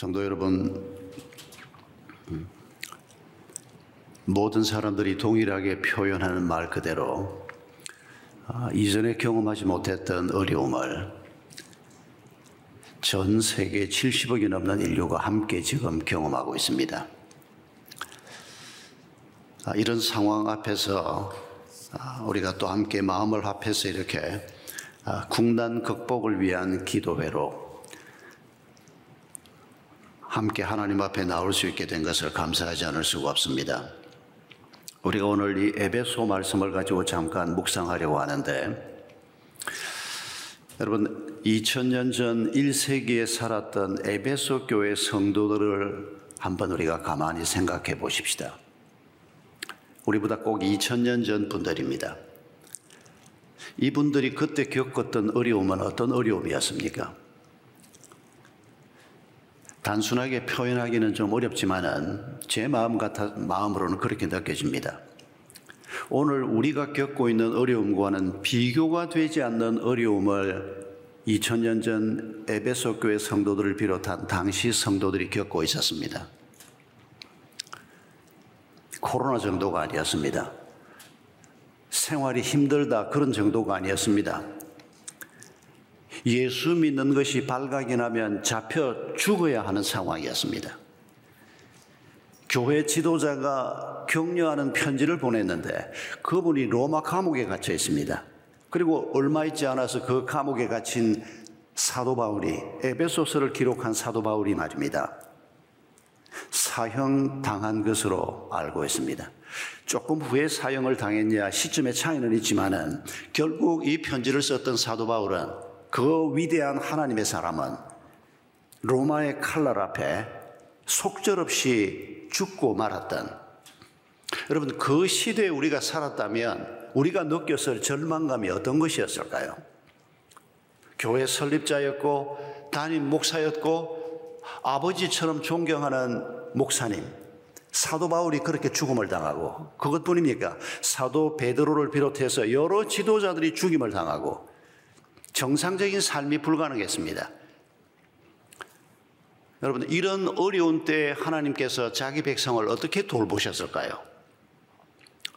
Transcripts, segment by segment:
성도 여러분, 모든 사람들이 동일하게 표현하는 말 그대로 아, 이전에 경험하지 못했던 어려움을 전 세계 70억이 넘는 인류가 함께 지금 경험하고 있습니다. 아, 이런 상황 앞에서 아, 우리가 또 함께 마음을 합해서 이렇게 국난 극복을 위한 기도회로 함께 하나님 앞에 나올 수 있게 된 것을 감사하지 않을 수가 없습니다. 우리가 오늘 이 에베소 말씀을 가지고 잠깐 묵상하려고 하는데 여러분 2000년 전 1세기에 살았던 에베소 교회 성도들을 한번 우리가 가만히 생각해 보십시다. 우리보다 꼭 2000년 전 분들입니다. 이분들이 그때 겪었던 어려움은 어떤 어려움이었습니까? 단순하게 표현하기는 좀 어렵지만은 제 마음 같아 마음으로는 그렇게 느껴집니다. 오늘 우리가 겪고 있는 어려움과는 비교가 되지 않는 어려움을 2000년 전 에베소 교회 성도들을 비롯한 당시 성도들이 겪고 있었습니다. 코로나 정도가 아니었습니다. 생활이 힘들다 그런 정도가 아니었습니다. 예수 믿는 것이 발각이 나면 잡혀 죽어야 하는 상황이었습니다. 교회 지도자가 격려하는 편지를 보냈는데 그분이 로마 감옥에 갇혀 있습니다. 그리고 얼마 있지 않아서 그 감옥에 갇힌 사도 바울이 에베소서를 기록한 사도 바울이 말입니다. 사형 당한 것으로 알고 있습니다. 조금 후에 사형을 당했냐 시점의 차이는 있지만은 결국 이 편지를 썼던 사도 바울은 그 위대한 하나님의 사람은 로마의 칼날 앞에 속절없이 죽고 말았던 여러분 그 시대에 우리가 살았다면 우리가 느꼈을 절망감이 어떤 것이었을까요? 교회 설립자였고 담임 목사였고 아버지처럼 존경하는 목사님 사도 바울이 그렇게 죽음을 당하고 그것뿐입니까? 사도 베드로를 비롯해서 여러 지도자들이 죽임을 당하고 정상적인 삶이 불가능했습니다. 여러분, 이런 어려운 때 하나님께서 자기 백성을 어떻게 돌보셨을까요?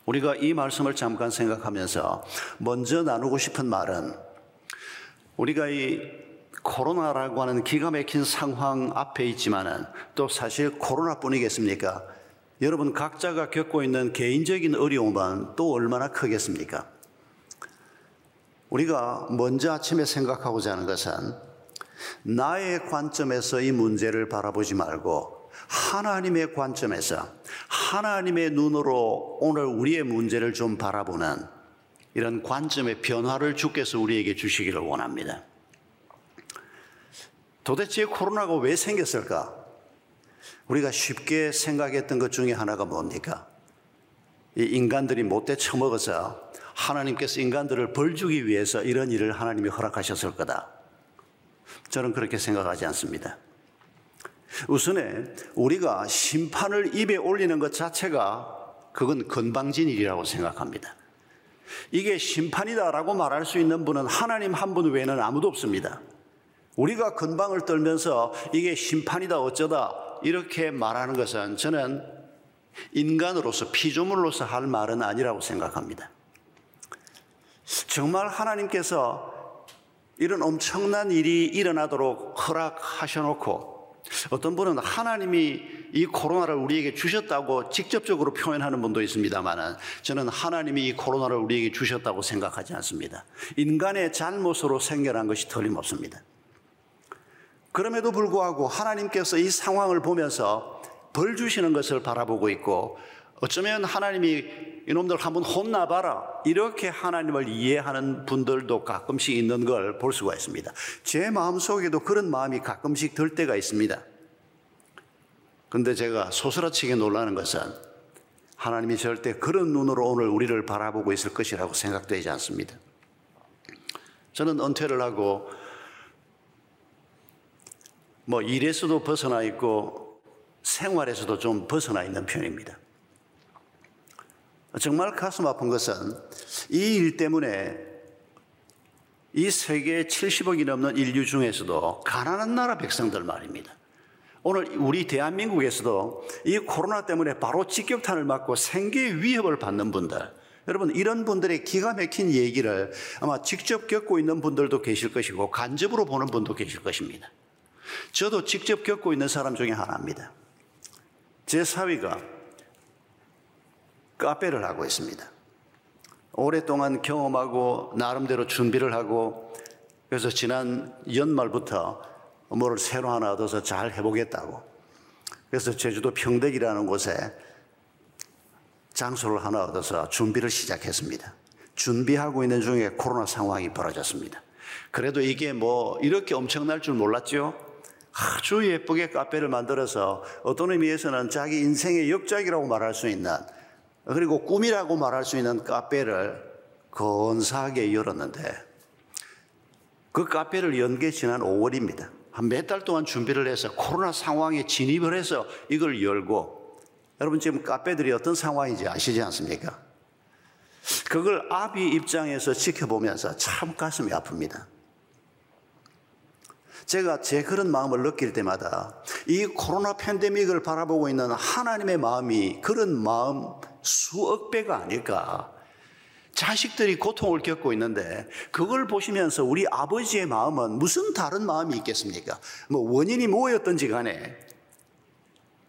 우리가 이 말씀을 잠깐 생각하면서 먼저 나누고 싶은 말은 우리가 이 코로나라고 하는 기가 막힌 상황 앞에 있지만은 또 사실 코로나뿐이겠습니까? 여러분 각자가 겪고 있는 개인적인 어려움은 또 얼마나 크겠습니까? 우리가 먼저 아침에 생각하고자 하는 것은 나의 관점에서 이 문제를 바라보지 말고 하나님의 관점에서 하나님의 눈으로 오늘 우리의 문제를 좀 바라보는 이런 관점의 변화를 주께서 우리에게 주시기를 원합니다. 도대체 코로나가 왜 생겼을까? 우리가 쉽게 생각했던 것 중에 하나가 뭡니까? 이 인간들이 못돼 처먹어서 하나님께서 인간들을 벌 주기 위해서 이런 일을 하나님이 허락하셨을 거다. 저는 그렇게 생각하지 않습니다. 우선에 우리가 심판을 입에 올리는 것 자체가 그건 건방진 일이라고 생각합니다. 이게 심판이다라고 말할 수 있는 분은 하나님 한 분 외에는 아무도 없습니다. 우리가 건방을 떨면서 이게 심판이다 어쩌다 이렇게 말하는 것은 저는 인간으로서 피조물로서 할 말은 아니라고 생각합니다. 정말 하나님께서 이런 엄청난 일이 일어나도록 허락하셔놓고 어떤 분은 하나님이 이 코로나를 우리에게 주셨다고 직접적으로 표현하는 분도 있습니다만 저는 하나님이 이 코로나를 우리에게 주셨다고 생각하지 않습니다. 인간의 잘못으로 생겨난 것이 틀림없습니다. 그럼에도 불구하고 하나님께서 이 상황을 보면서 벌 주시는 것을 바라보고 있고 어쩌면 하나님이 이놈들 한번 혼나봐라. 이렇게 하나님을 이해하는 분들도 가끔씩 있는 걸 볼 수가 있습니다. 제 마음 속에도 그런 마음이 가끔씩 들 때가 있습니다. 근데 제가 소스라치게 놀라는 것은 하나님이 절대 그런 눈으로 오늘 우리를 바라보고 있을 것이라고 생각되지 않습니다. 저는 은퇴를 하고 뭐 일에서도 벗어나 있고 생활에서도 좀 벗어나 있는 편입니다. 정말 가슴 아픈 것은 이 일 때문에 이 세계 70억이 넘는 인류 중에서도 가난한 나라 백성들 말입니다. 오늘 우리 대한민국에서도 이 코로나 때문에 바로 직격탄을 맞고 생계 위협을 받는 분들, 여러분 이런 분들의 기가 막힌 얘기를 아마 직접 겪고 있는 분들도 계실 것이고 간접으로 보는 분도 계실 것입니다. 저도 직접 겪고 있는 사람 중에 하나입니다. 제 사위가 카페를 하고 있습니다. 오랫동안 경험하고 나름대로 준비를 하고 그래서 지난 연말부터 뭐를 새로 하나 얻어서 잘 해보겠다고 그래서 제주도 평택이라는 곳에 장소를 하나 얻어서 준비를 시작했습니다. 준비하고 있는 중에 코로나 상황이 벌어졌습니다. 그래도 이게 뭐 이렇게 엄청날 줄 몰랐죠? 아주 예쁘게 카페를 만들어서 어떤 의미에서는 자기 인생의 역작이라고 말할 수 있는 그리고 꿈이라고 말할 수 있는 카페를 건사하게 열었는데 그 카페를 연 게 지난 5월입니다. 한 몇 달 동안 준비를 해서 코로나 상황에 진입을 해서 이걸 열고 여러분 지금 카페들이 어떤 상황인지 아시지 않습니까? 그걸 아비 입장에서 지켜보면서 참 가슴이 아픕니다. 제가 제 그런 마음을 느낄 때마다 이 코로나 팬데믹을 바라보고 있는 하나님의 마음이 그런 마음 수억 배가 아닐까. 자식들이 고통을 겪고 있는데 그걸 보시면서 우리 아버지의 마음은 무슨 다른 마음이 있겠습니까? 뭐 원인이 뭐였던지 간에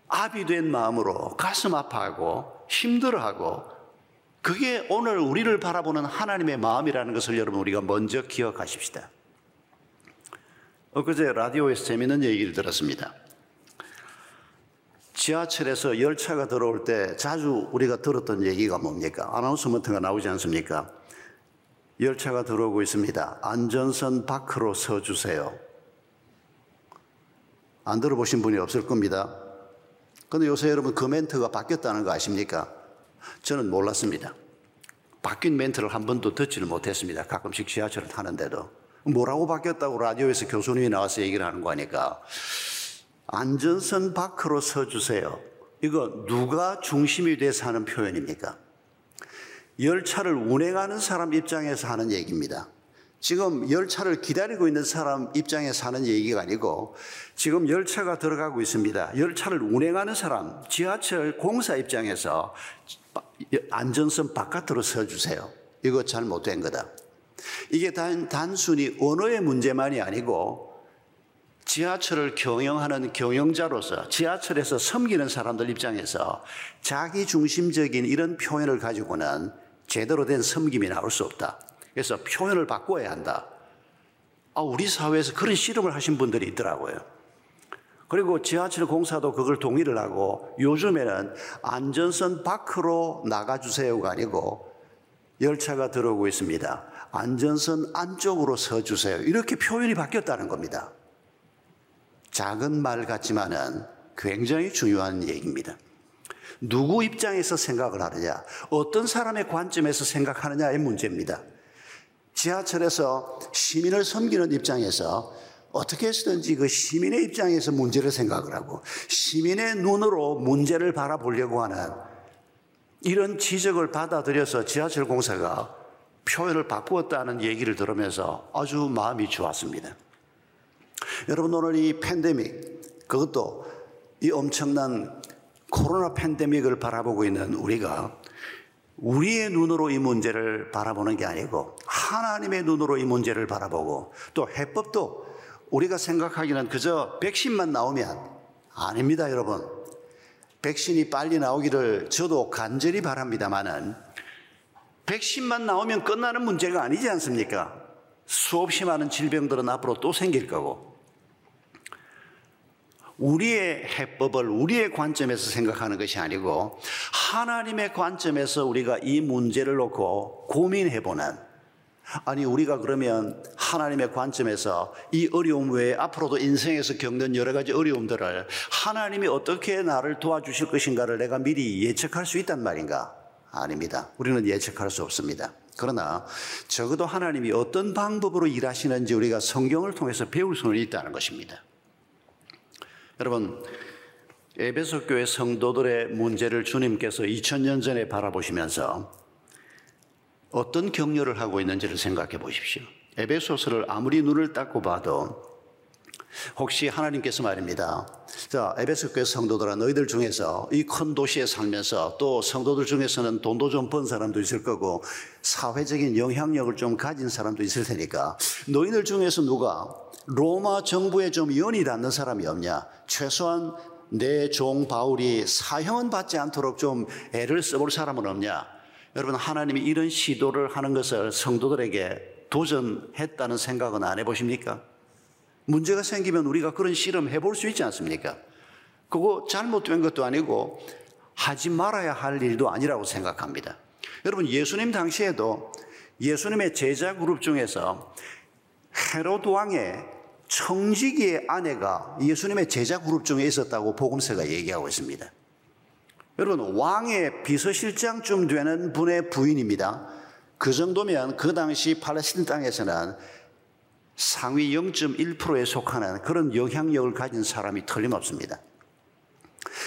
아비 된 마음으로 가슴 아파하고 힘들어하고 그게 오늘 우리를 바라보는 하나님의 마음이라는 것을 여러분 우리가 먼저 기억하십시다. 엊그제 라디오에서 재밌는 얘기를 들었습니다. 지하철에서 열차가 들어올 때 자주 우리가 들었던 얘기가 뭡니까? 아나운서먼트가 나오지 않습니까? 열차가 들어오고 있습니다. 안전선 밖으로 서주세요. 안 들어보신 분이 없을 겁니다. 근데 요새 여러분 그 멘트가 바뀌었다는 거 아십니까? 저는 몰랐습니다. 바뀐 멘트를 한 번도 듣지를 못했습니다. 가끔씩 지하철을 타는데도. 뭐라고 바뀌었다고 라디오에서 교수님이 나와서 얘기를 하는 거니까. 안전선 밖으로 서주세요. 이거 누가 중심이 돼서 하는 표현입니까? 열차를 운행하는 사람 입장에서 하는 얘기입니다. 지금 열차를 기다리고 있는 사람 입장에서 하는 얘기가 아니고 지금 열차가 들어가고 있습니다. 열차를 운행하는 사람, 지하철 공사 입장에서 안전선 바깥으로 서주세요. 이거 잘못된 거다. 이게 단, 단순히 언어의 문제만이 아니고 지하철을 경영하는 경영자로서 지하철에서 섬기는 사람들 입장에서 자기 중심적인 이런 표현을 가지고는 제대로 된 섬김이 나올 수 없다. 그래서 표현을 바꿔야 한다. 아, 우리 사회에서 그런 실험을 하신 분들이 있더라고요. 그리고 지하철 공사도 그걸 동의를 하고 요즘에는 안전선 밖으로 나가주세요가 아니고 열차가 들어오고 있습니다. 안전선 안쪽으로 서주세요. 이렇게 표현이 바뀌었다는 겁니다. 작은 말 같지만은 굉장히 중요한 얘기입니다. 누구 입장에서 생각을 하느냐, 어떤 사람의 관점에서 생각하느냐의 문제입니다. 지하철에서 시민을 섬기는 입장에서 어떻게 해서든지 그 시민의 입장에서 문제를 생각을 하고 시민의 눈으로 문제를 바라보려고 하는 이런 지적을 받아들여서 지하철 공사가 표현을 바꾸었다는 얘기를 들으면서 아주 마음이 좋았습니다. 여러분 오늘 이 팬데믹 그것도 이 엄청난 코로나 팬데믹을 바라보고 있는 우리가 우리의 눈으로 이 문제를 바라보는 게 아니고 하나님의 눈으로 이 문제를 바라보고 또 해법도 우리가 생각하기는 그저 백신만 나오면 아닙니다, 여러분. 백신이 빨리 나오기를 저도 간절히 바랍니다만은 백신만 나오면 끝나는 문제가 아니지 않습니까? 수없이 많은 질병들은 앞으로 또 생길 거고 우리의 해법을 우리의 관점에서 생각하는 것이 아니고 하나님의 관점에서 우리가 이 문제를 놓고 고민해 보는 아니 우리가 그러면 하나님의 관점에서 이 어려움 외에 앞으로도 인생에서 겪는 여러 가지 어려움들을 하나님이 어떻게 나를 도와주실 것인가를 내가 미리 예측할 수 있단 말인가? 아닙니다. 우리는 예측할 수 없습니다. 그러나 적어도 하나님이 어떤 방법으로 일하시는지 우리가 성경을 통해서 배울 수는 있다는 것입니다. 여러분, 에베소 교회 성도들의 문제를 주님께서 2000년 전에 바라보시면서 어떤 격려를 하고 있는지를 생각해 보십시오. 에베소서를 아무리 눈을 닦고 봐도 혹시 하나님께서 말입니다. 자, 에베소 교회 성도들아 너희들 중에서 이 큰 도시에 살면서 또 성도들 중에서는 돈도 좀 번 사람도 있을 거고 사회적인 영향력을 좀 가진 사람도 있을 테니까 너희들 중에서 누가 로마 정부에 좀 연이 닿는 사람이 없냐? 최소한 내 종 바울이 사형은 받지 않도록 좀 애를 써볼 사람은 없냐? 여러분 하나님이 이런 시도를 하는 것을 성도들에게 도전했다는 생각은 안 해보십니까? 문제가 생기면 우리가 그런 실험 해볼 수 있지 않습니까? 그거 잘못된 것도 아니고 하지 말아야 할 일도 아니라고 생각합니다. 여러분 예수님 당시에도 예수님의 제자 그룹 중에서 헤로드 왕의 청지기의 아내가 예수님의 제자 그룹 중에 있었다고 복음서가 얘기하고 있습니다. 여러분 왕의 비서실장쯤 되는 분의 부인입니다. 그 정도면 그 당시 팔레스틴 땅에서는 상위 0.1%에 속하는 그런 영향력을 가진 사람이 틀림없습니다.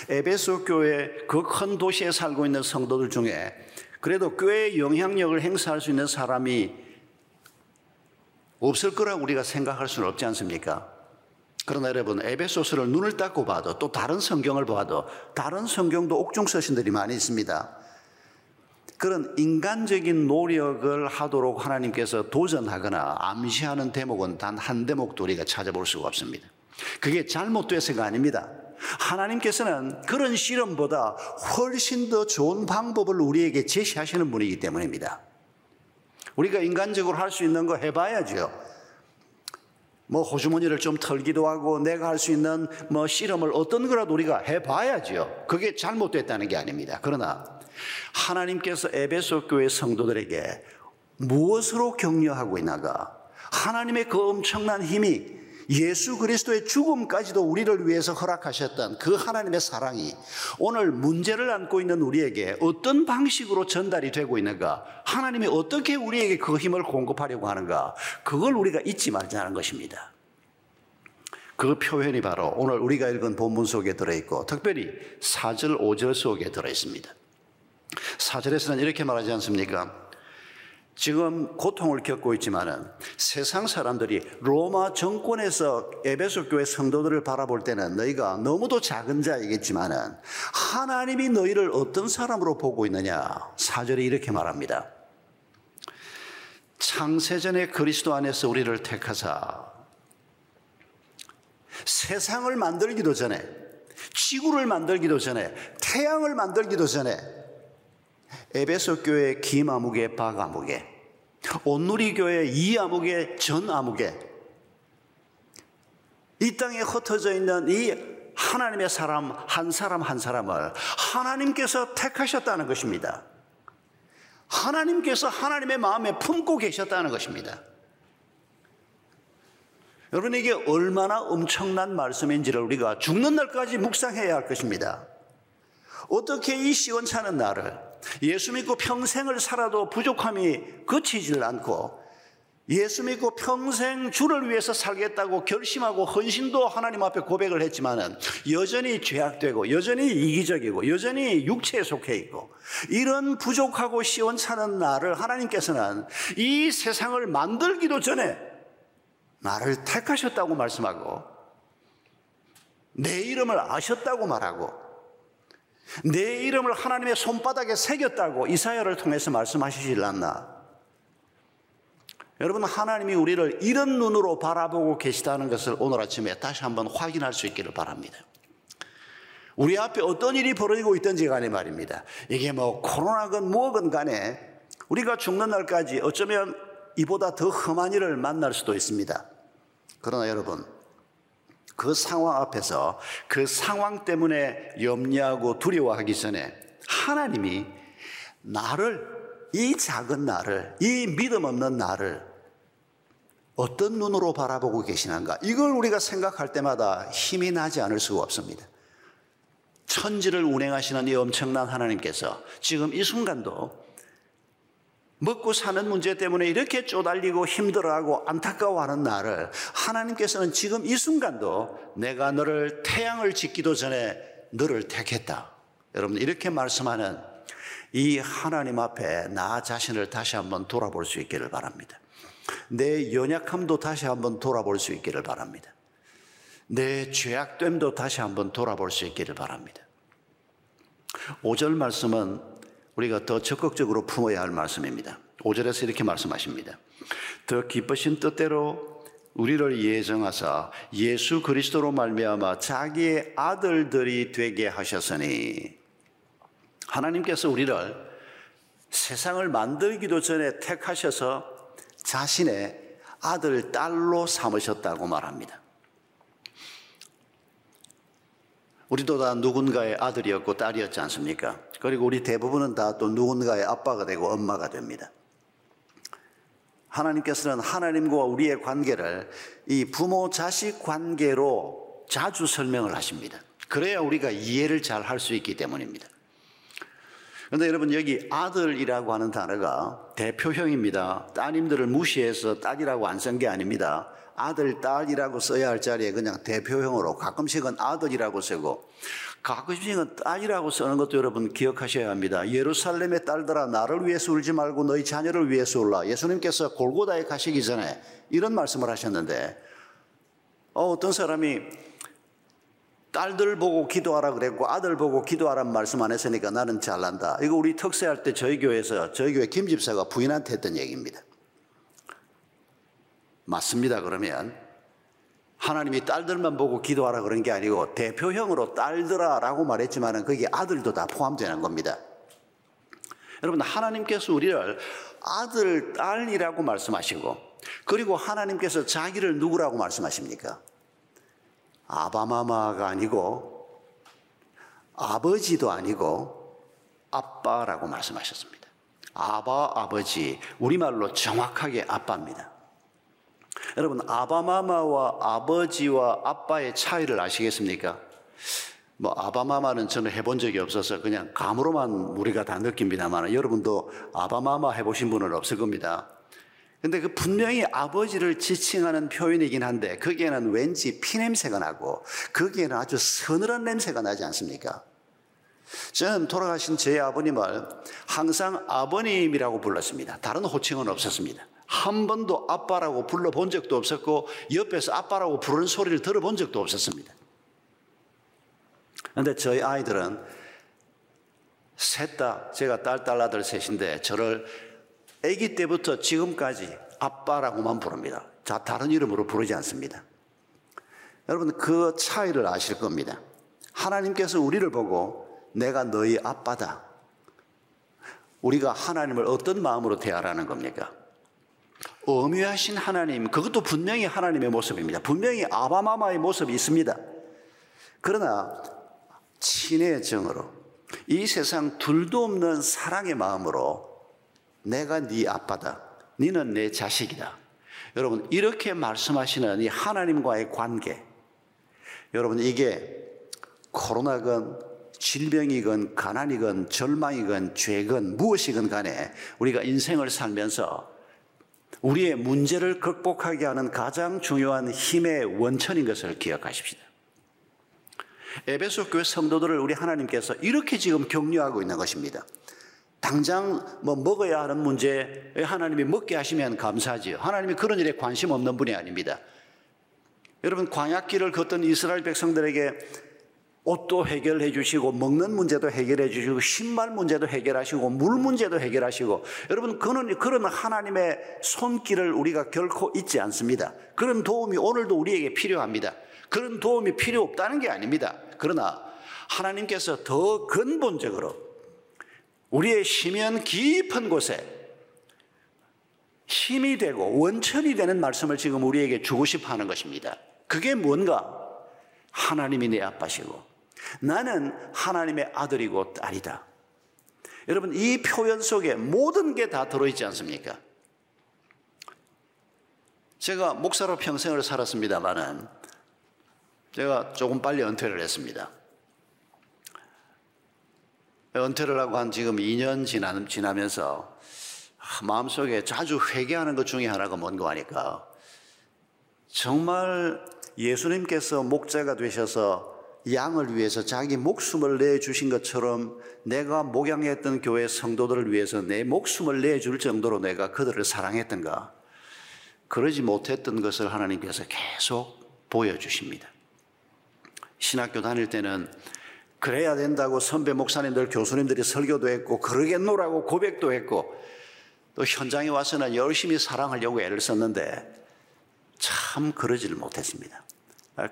에베소 교회 그 큰 도시에 살고 있는 성도들 중에 그래도 교회의 영향력을 행사할 수 있는 사람이 없을 거라고 우리가 생각할 수는 없지 않습니까? 그러나 여러분 에베소서를 눈을 닦고 봐도 또 다른 성경을 봐도 다른 성경도 옥중 서신들이 많이 있습니다. 그런 인간적인 노력을 하도록 하나님께서 도전하거나 암시하는 대목은 단 한 대목도 우리가 찾아볼 수가 없습니다. 그게 잘못돼서가 아닙니다. 하나님께서는 그런 실험보다 훨씬 더 좋은 방법을 우리에게 제시하시는 분이기 때문입니다. 우리가 인간적으로 할 수 있는 거 해봐야죠. 뭐 호주머니를 좀 털기도 하고 내가 할 수 있는 뭐 실험을 어떤 거라도 우리가 해봐야죠. 그게 잘못됐다는 게 아닙니다. 그러나 하나님께서 에베소 교회 성도들에게 무엇으로 격려하고 있나가? 하나님의 그 엄청난 힘이 예수 그리스도의 죽음까지도 우리를 위해서 허락하셨던 그 하나님의 사랑이 오늘 문제를 안고 있는 우리에게 어떤 방식으로 전달이 되고 있는가? 하나님이 어떻게 우리에게 그 힘을 공급하려고 하는가? 그걸 우리가 잊지 말자는 것입니다. 그 표현이 바로 오늘 우리가 읽은 본문 속에 들어있고 특별히 4절, 5절 속에 들어있습니다. 4절에서는 이렇게 말하지 않습니까? 지금 고통을 겪고 있지만은 세상 사람들이 로마 정권에서 에베소 교회 성도들을 바라볼 때는 너희가 너무도 작은 자이겠지만은 하나님이 너희를 어떤 사람으로 보고 있느냐? 사절에 이렇게 말합니다. 창세전에 그리스도 안에서 우리를 택하사 세상을 만들기도 전에 지구를 만들기도 전에 태양을 만들기도 전에 에베소 교회 김아무개 박아무개 온누리 교회 이아무개 전아무개 이 땅에 흩어져 있는 이 하나님의 사람 한 사람 한 사람을 하나님께서 택하셨다는 것입니다. 하나님께서 하나님의 마음에 품고 계셨다는 것입니다. 여러분 이게 얼마나 엄청난 말씀인지를 우리가 죽는 날까지 묵상해야 할 것입니다. 어떻게 이 시원찮은 나를 예수 믿고 평생을 살아도 부족함이 그치질 않고 예수 믿고 평생 주를 위해서 살겠다고 결심하고 헌신도 하나님 앞에 고백을 했지만은 여전히 죄악되고 여전히 이기적이고 여전히 육체에 속해 있고 이런 부족하고 시원찮은 나를 하나님께서는 이 세상을 만들기도 전에 나를 택하셨다고 말씀하고 내 이름을 아셨다고 말하고 내 이름을 하나님의 손바닥에 새겼다고 이사야를 통해서 말씀하시질 않나? 여러분 하나님이 우리를 이런 눈으로 바라보고 계시다는 것을 오늘 아침에 다시 한번 확인할 수 있기를 바랍니다. 우리 앞에 어떤 일이 벌어지고 있든지 간에 말입니다. 이게 뭐 코로나건 뭐건 간에 우리가 죽는 날까지 어쩌면 이보다 더 험한 일을 만날 수도 있습니다. 그러나 여러분 그 상황 앞에서 그 상황 때문에 염려하고 두려워하기 전에 하나님이 나를, 이 작은 나를, 이 믿음 없는 나를 어떤 눈으로 바라보고 계시는가? 이걸 우리가 생각할 때마다 힘이 나지 않을 수가 없습니다. 천지를 운행하시는 이 엄청난 하나님께서 지금 이 순간도 먹고 사는 문제 때문에 이렇게 쪼달리고 힘들어하고 안타까워하는 나를 하나님께서는 지금 이 순간도 내가 너를 태양을 짓기도 전에 너를 택했다. 여러분 이렇게 말씀하는 이 하나님 앞에 나 자신을 다시 한번 돌아볼 수 있기를 바랍니다. 내 연약함도 다시 한번 돌아볼 수 있기를 바랍니다. 내 죄악됨도 다시 한번 돌아볼 수 있기를 바랍니다. 5절 말씀은 우리가 더 적극적으로 품어야 할 말씀입니다. 5절에서 이렇게 말씀하십니다. 더 기쁘신 뜻대로 우리를 예정하사 예수 그리스도로 말미암아 자기의 아들들이 되게 하셨으니 하나님께서 우리를 세상을 만들기도 전에 택하셔서 자신의 아들, 딸로 삼으셨다고 말합니다. 우리도 다 누군가의 아들이었고 딸이었지 않습니까? 그리고 우리 대부분은 다 또 누군가의 아빠가 되고 엄마가 됩니다. 하나님께서는 하나님과 우리의 관계를 이 부모 자식 관계로 자주 설명을 하십니다. 그래야 우리가 이해를 잘 할 수 있기 때문입니다. 그런데 여러분 여기 아들이라고 하는 단어가 대표형입니다. 따님들을 무시해서 딸이라고 안 쓴 게 아닙니다. 아들, 딸이라고 써야 할 자리에 그냥 대표형으로 가끔씩은 아들이라고 쓰고 가끔씩은 딸이라고 쓰는 것도 여러분 기억하셔야 합니다. 예루살렘의 딸들아 나를 위해서 울지 말고 너희 자녀를 위해서 울라. 예수님께서 골고다에 가시기 전에 이런 말씀을 하셨는데 어, 어떤 사람이 딸들 보고 기도하라 그랬고 아들 보고 기도하라는 말씀 안 했으니까 나는 잘난다. 이거 우리 특세할 때 저희 교회에서 저희 교회 김 집사가 부인한테 했던 얘기입니다. 맞습니다. 그러면 하나님이 딸들만 보고 기도하라 그런 게 아니고 대표형으로 딸들아라고 말했지만은 거기 아들도 다 포함되는 겁니다. 여러분 하나님께서 우리를 아들 딸이라고 말씀하시고 그리고 하나님께서 자기를 누구라고 말씀하십니까? 아바마마가 아니고 아버지도 아니고 아빠라고 말씀하셨습니다. 아바 아버지 우리말로 정확하게 아빠입니다. 여러분 아바마마와 아버지와 아빠의 차이를 아시겠습니까? 뭐 아바마마는 저는 해본 적이 없어서 그냥 감으로만 우리가 다 느낍니다만 여러분도 아바마마 해보신 분은 없을 겁니다. 근데 그 분명히 아버지를 지칭하는 표현이긴 한데 거기에는 왠지 피냄새가 나고 거기에는 아주 서늘한 냄새가 나지 않습니까? 저는 돌아가신 제 아버님을 항상 아버님이라고 불렀습니다. 다른 호칭은 없었습니다. 한 번도 아빠라고 불러본 적도 없었고 옆에서 아빠라고 부르는 소리를 들어본 적도 없었습니다. 그런데 저희 아이들은 셋 다 제가 딸, 딸, 아들 셋인데 저를 아기 때부터 지금까지 아빠라고만 부릅니다. 자, 다른 이름으로 부르지 않습니다. 여러분, 그 차이를 아실 겁니다. 하나님께서 우리를 보고 내가 너희 아빠다. 우리가 하나님을 어떤 마음으로 대하라는 겁니까? 어미하신 하나님, 그것도 분명히 하나님의 모습입니다. 분명히 아바마마의 모습이 있습니다. 그러나 친의 정으로 이 세상 둘도 없는 사랑의 마음으로 내가 네 아빠다. 너는 내 자식이다. 여러분 이렇게 말씀하시는 이 하나님과의 관계 여러분 이게 코로나건 질병이건 가난이건 절망이건 죄건 무엇이건 간에 우리가 인생을 살면서 우리의 문제를 극복하게 하는 가장 중요한 힘의 원천인 것을 기억하십시다. 에베소 교회 성도들을 우리 하나님께서 이렇게 지금 격려하고 있는 것입니다. 당장 뭐 먹어야 하는 문제 하나님이 먹게 하시면 감사하지요. 하나님이 그런 일에 관심 없는 분이 아닙니다. 여러분 광약길을 걷던 이스라엘 백성들에게 옷도 해결해 주시고 먹는 문제도 해결해 주시고 신발 문제도 해결하시고 물 문제도 해결하시고 여러분 그는 그런 하나님의 손길을 우리가 결코 잊지 않습니다. 그런 도움이 오늘도 우리에게 필요합니다. 그런 도움이 필요 없다는 게 아닙니다. 그러나 하나님께서 더 근본적으로 우리의 심연 깊은 곳에 힘이 되고 원천이 되는 말씀을 지금 우리에게 주고 싶어 하는 것입니다. 그게 뭔가? 하나님이 내 아빠시고 나는 하나님의 아들이고 딸이다. 여러분, 이 표현 속에 모든 게 다 들어있지 않습니까? 제가 목사로 평생을 살았습니다만은 제가 조금 빨리 은퇴를 했습니다. 은퇴를 하고 한 지금 2년 지나면서 마음속에 자주 회개하는 것 중에 하나가 뭔가 하니까 정말 예수님께서 목자가 되셔서 양을 위해서 자기 목숨을 내주신 것처럼 내가 목양했던 교회 성도들을 위해서 내 목숨을 내줄 정도로 내가 그들을 사랑했던가 그러지 못했던 것을 하나님께서 계속 보여주십니다. 신학교 다닐 때는 그래야 된다고 선배 목사님들, 교수님들이 설교도 했고, 그러겠노라고 고백도 했고, 또 현장에 와서는 열심히 사랑하려고 애를 썼는데, 참 그러지를 못했습니다.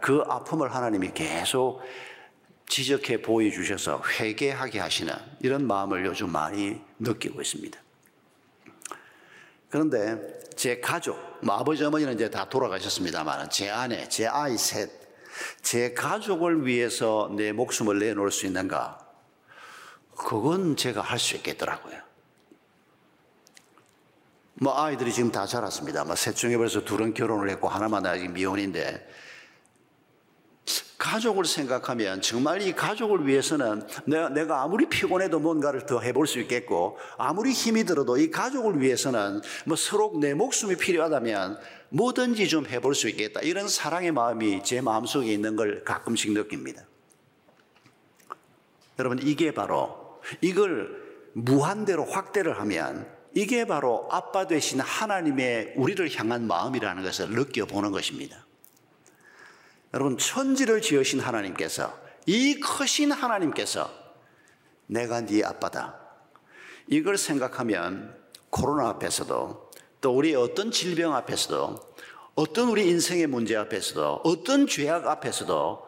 그 아픔을 하나님이 계속 지적해 보여주셔서 회개하게 하시는 이런 마음을 요즘 많이 느끼고 있습니다. 그런데 제 가족, 뭐 아버지 어머니는 이제 다 돌아가셨습니다만 제 아내, 제 아이 셋, 제 가족을 위해서 내 목숨을 내놓을 수 있는가? 그건 제가 할 수 있겠더라고요. 뭐 아이들이 지금 다 자랐습니다. 뭐셋 중에 벌써 둘은 결혼을 했고 하나만 아직 미혼인데 가족을 생각하면 정말 이 가족을 위해서는 내가, 내가 아무리 피곤해도 뭔가를 더 해볼 수 있겠고 아무리 힘이 들어도 이 가족을 위해서는 뭐 서로 내 목숨이 필요하다면 뭐든지 좀 해볼 수 있겠다. 이런 사랑의 마음이 제 마음속에 있는 걸 가끔씩 느낍니다. 여러분, 이게 바로 이걸 무한대로 확대를 하면 이게 바로 아빠 되신 하나님의 우리를 향한 마음이라는 것을 느껴보는 것입니다. 여러분, 천지를 지으신 하나님께서, 이 크신 하나님께서 내가 네 아빠다. 이걸 생각하면 코로나 앞에서도 또 우리 어떤 질병 앞에서도 어떤 우리 인생의 문제 앞에서도 어떤 죄악 앞에서도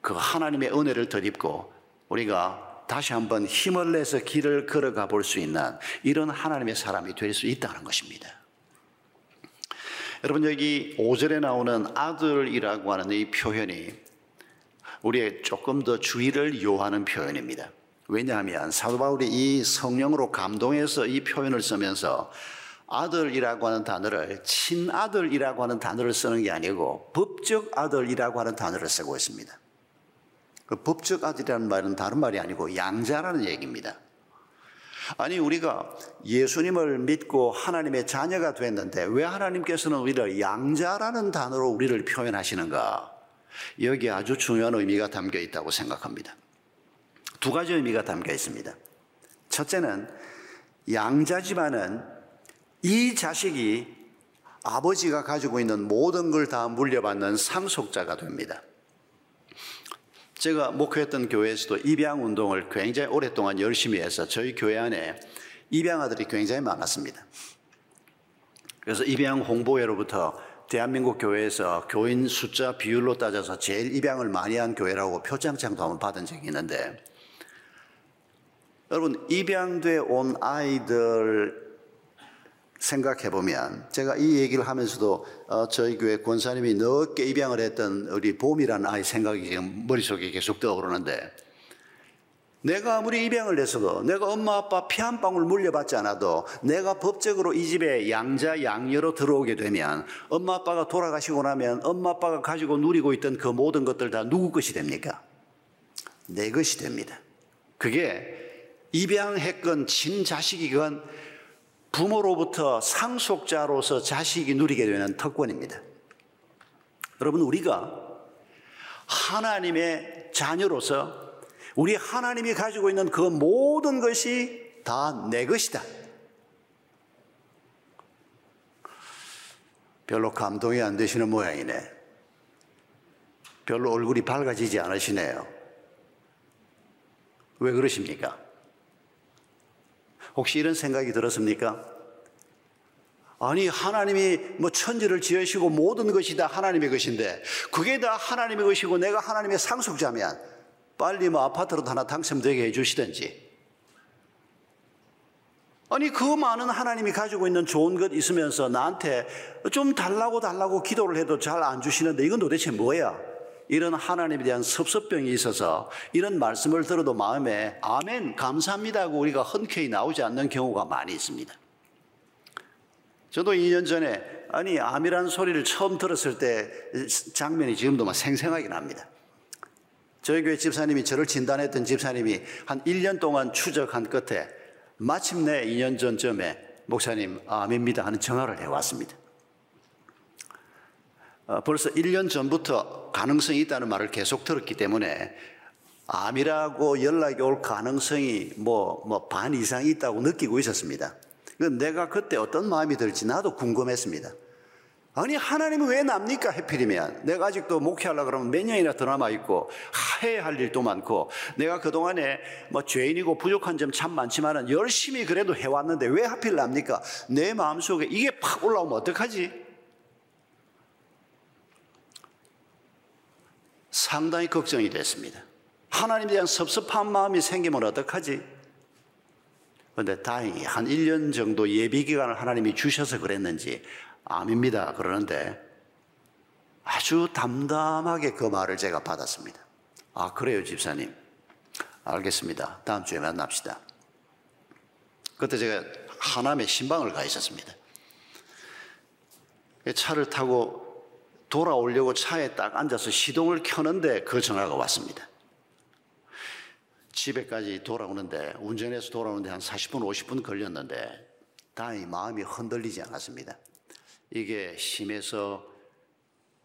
그 하나님의 은혜를 덧입고 우리가 다시 한번 힘을 내서 길을 걸어가 볼 수 있는 이런 하나님의 사람이 될 수 있다는 것입니다. 여러분 여기 5절에 나오는 아들이라고 하는 이 표현이 우리의 조금 더 주의를 요하는 표현입니다. 왜냐하면 사도 바울이 이 성령으로 감동해서 이 표현을 쓰면서 아들이라고 하는 단어를 친아들이라고 하는 단어를 쓰는 게 아니고 법적 아들이라고 하는 단어를 쓰고 있습니다. 그 법적 아들이라는 말은 다른 말이 아니고 양자라는 얘기입니다. 아니 우리가 예수님을 믿고 하나님의 자녀가 됐는데 왜 하나님께서는 우리를 양자라는 단어로 우리를 표현하시는가? 여기 아주 중요한 의미가 담겨 있다고 생각합니다. 두 가지 의미가 담겨 있습니다. 첫째는 양자지만은 이 자식이 아버지가 가지고 있는 모든 걸 다 물려받는 상속자가 됩니다. 제가 목회했던 교회에서도 입양 운동을 굉장히 오랫동안 열심히 해서 저희 교회 안에 입양 아들이 굉장히 많았습니다. 그래서 입양 홍보회로부터 대한민국 교회에서 교인 숫자 비율로 따져서 제일 입양을 많이 한 교회라고 표창장도 한번 받은 적이 있는데 여러분 입양돼 온 아이들 생각해 보면 제가 이 얘기를 하면서도 어, 저희 교회 권사님이 늦게 입양을 했던 우리 봄이라는 아이 생각이 지금 머릿속에 계속 떠오르는데 내가 아무리 입양을 했어도 내가 엄마 아빠 피 한 방울 물려받지 않아도 내가 법적으로 이 집에 양자 양녀로 들어오게 되면 엄마 아빠가 돌아가시고 나면 엄마 아빠가 가지고 누리고 있던 그 모든 것들 다 누구 것이 됩니까? 내 것이 됩니다. 그게 입양했건 친자식이건 부모로부터 상속자로서 자식이 누리게 되는 특권입니다. 여러분, 우리가 하나님의 자녀로서 우리 하나님이 가지고 있는 그 모든 것이 다 내 것이다. 별로 감동이 안 되시는 모양이네. 별로 얼굴이 밝아지지 않으시네요. 왜 그러십니까? 혹시 이런 생각이 들었습니까? 아니, 하나님이 뭐 천지를 지으시고 모든 것이 다 하나님의 것인데, 그게 다 하나님의 것이고 내가 하나님의 상속자면, 빨리 뭐 아파트로도 하나 당첨되게 해주시든지. 아니, 그 많은 하나님이 가지고 있는 좋은 것 있으면서 나한테 좀 달라고 달라고 기도를 해도 잘 안 주시는데, 이건 도대체 뭐야? 이런 하나님에 대한 섭섭병이 있어서 이런 말씀을 들어도 마음에 아멘 감사합니다 하고 우리가 흔쾌히 나오지 않는 경우가 많이 있습니다. 저도 2년 전에 아니 암이라는 소리를 처음 들었을 때 장면이 지금도 막 생생하게 납니다. 저희 교회 집사님이 저를 진단했던 집사님이 한 1년 동안 추적한 끝에 마침내 2년 전쯤에 목사님 암입니다 하는 전화를 해왔습니다. 어, 벌써 1년 전부터 가능성이 있다는 말을 계속 들었기 때문에 암이라고 연락이 올 가능성이 뭐, 뭐 반 이상 있다고 느끼고 있었습니다. 내가 그때 어떤 마음이 들지 나도 궁금했습니다. 아니 하나님은 왜 납니까 해필이면 내가 아직도 목회하려 그러면 몇 년이나 더 남아 있고 해야 할 일도 많고 내가 그 동안에 뭐 죄인이고 부족한 점 참 많지만은 열심히 그래도 해왔는데 왜 하필 납니까? 내 마음 속에 이게 팍 올라오면 어떡하지? 상당히 걱정이 됐습니다. 하나님에 대한 섭섭한 마음이 생기면 어떡하지? 그런데 다행히 한 1년 정도 예비 기간을 하나님이 주셔서 그랬는지 암입니다. 그러는데 아주 담담하게 그 말을 제가 받았습니다. 아, 그래요, 집사님. 알겠습니다. 다음 주에 만납시다. 그때 제가 하남에 신방을 가 있었습니다. 차를 타고 돌아오려고 차에 딱 앉아서 시동을 켜는데 그 전화가 왔습니다. 집에까지 돌아오는데 운전해서 돌아오는데 한 40분 50분 걸렸는데 다행히 마음이 흔들리지 않았습니다. 이게 심해서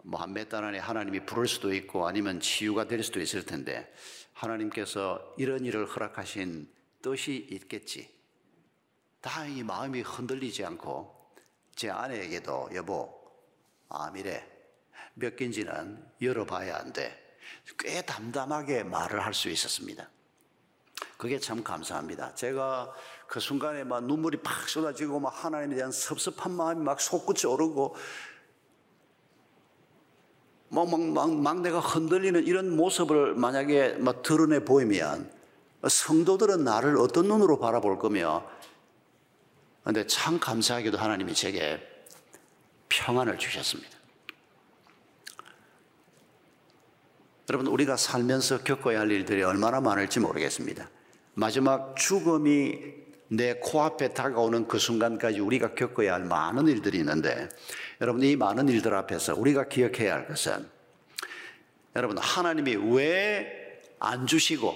뭐 한 몇 달 안에 하나님이 부를 수도 있고 아니면 치유가 될 수도 있을 텐데 하나님께서 이런 일을 허락하신 뜻이 있겠지. 다행히 마음이 흔들리지 않고 제 아내에게도 여보 암이래 몇 개인지는 열어봐야 안 돼. 꽤 담담하게 말을 할 수 있었습니다. 그게 참 감사합니다. 제가 그 순간에 막 눈물이 팍 쏟아지고 막 하나님에 대한 섭섭한 마음이 막 솟구치 오르고 막, 막, 막, 막 내가 흔들리는 이런 모습을 만약에 막 드러내 보이면 성도들은 나를 어떤 눈으로 바라볼 거며 근데 참 감사하게도 하나님이 제게 평안을 주셨습니다. 여러분, 우리가 살면서 겪어야 할 일들이 얼마나 많을지 모르겠습니다. 마지막 죽음이 내 코앞에 다가오는 그 순간까지 우리가 겪어야 할 많은 일들이 있는데 여러분 이 많은 일들 앞에서 우리가 기억해야 할 것은 여러분 하나님이 왜 안 주시고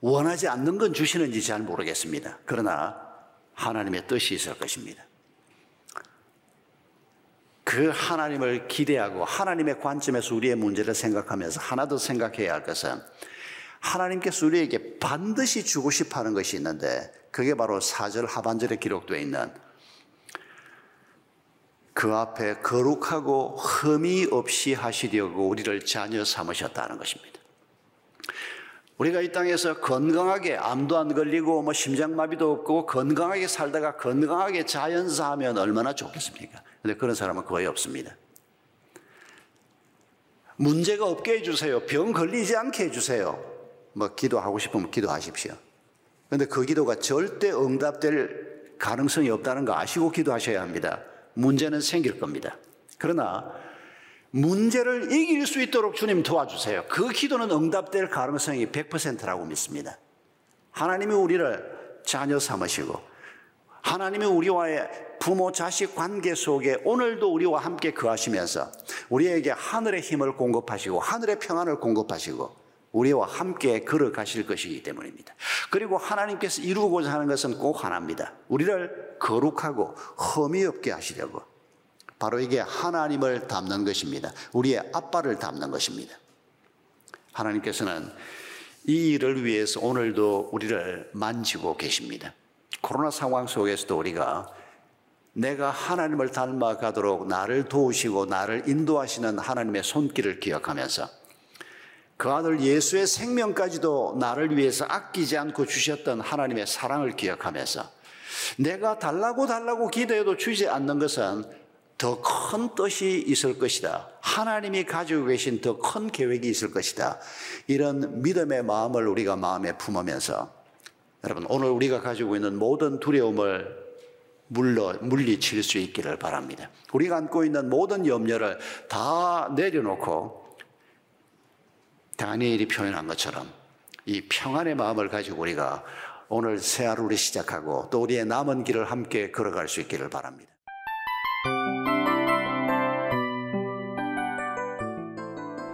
원하지 않는 건 주시는지 잘 모르겠습니다. 그러나 하나님의 뜻이 있을 것입니다. 그 하나님을 기대하고 하나님의 관점에서 우리의 문제를 생각하면서 하나 더 생각해야 할 것은 하나님께서 우리에게 반드시 주고 싶어 하는 것이 있는데 그게 바로 4절 하반절에 기록되어 있는 그 앞에 거룩하고 흠이 없이 하시려고 우리를 자녀 삼으셨다는 것입니다. 우리가 이 땅에서 건강하게 암도 안 걸리고 뭐 심장마비도 없고 건강하게 살다가 건강하게 자연사하면 얼마나 좋겠습니까? 근데 그런 사람은 거의 없습니다. 문제가 없게 해주세요. 병 걸리지 않게 해주세요. 뭐 기도하고 싶으면 기도하십시오. 근데 그 기도가 절대 응답될 가능성이 없다는 거 아시고 기도하셔야 합니다. 문제는 생길 겁니다. 그러나 문제를 이길 수 있도록 주님 도와주세요. 그 기도는 응답될 가능성이 100%라고 믿습니다. 하나님이 우리를 자녀 삼으시고 하나님이 우리와의 부모 자식 관계 속에 오늘도 우리와 함께 거하시면서 우리에게 하늘의 힘을 공급하시고 하늘의 평안을 공급하시고 우리와 함께 걸어가실 것이기 때문입니다. 그리고 하나님께서 이루고자 하는 것은 꼭 하나입니다. 우리를 거룩하고 흠이 없게 하시려고. 바로 이게 하나님을 닮는 것입니다. 우리의 아빠를 닮는 것입니다. 하나님께서는 이 일을 위해서 오늘도 우리를 만지고 계십니다. 코로나 상황 속에서도 우리가 내가 하나님을 닮아가도록 나를 도우시고 나를 인도하시는 하나님의 손길을 기억하면서 그 아들 예수의 생명까지도 나를 위해서 아끼지 않고 주셨던 하나님의 사랑을 기억하면서 내가 달라고 달라고 기도해도 주지 않는 것은 더 큰 뜻이 있을 것이다. 하나님이 가지고 계신 더 큰 계획이 있을 것이다. 이런 믿음의 마음을 우리가 마음에 품으면서 여러분 오늘 우리가 가지고 있는 모든 두려움을 물러 물리칠 수 있기를 바랍니다. 우리가 안고 있는 모든 염려를 다 내려놓고 다니엘이 표현한 것처럼 이 평안의 마음을 가지고 우리가 오늘 새 하루를 시작하고 또 우리의 남은 길을 함께 걸어갈 수 있기를 바랍니다.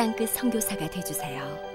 땅끝 선교사가 되주세요.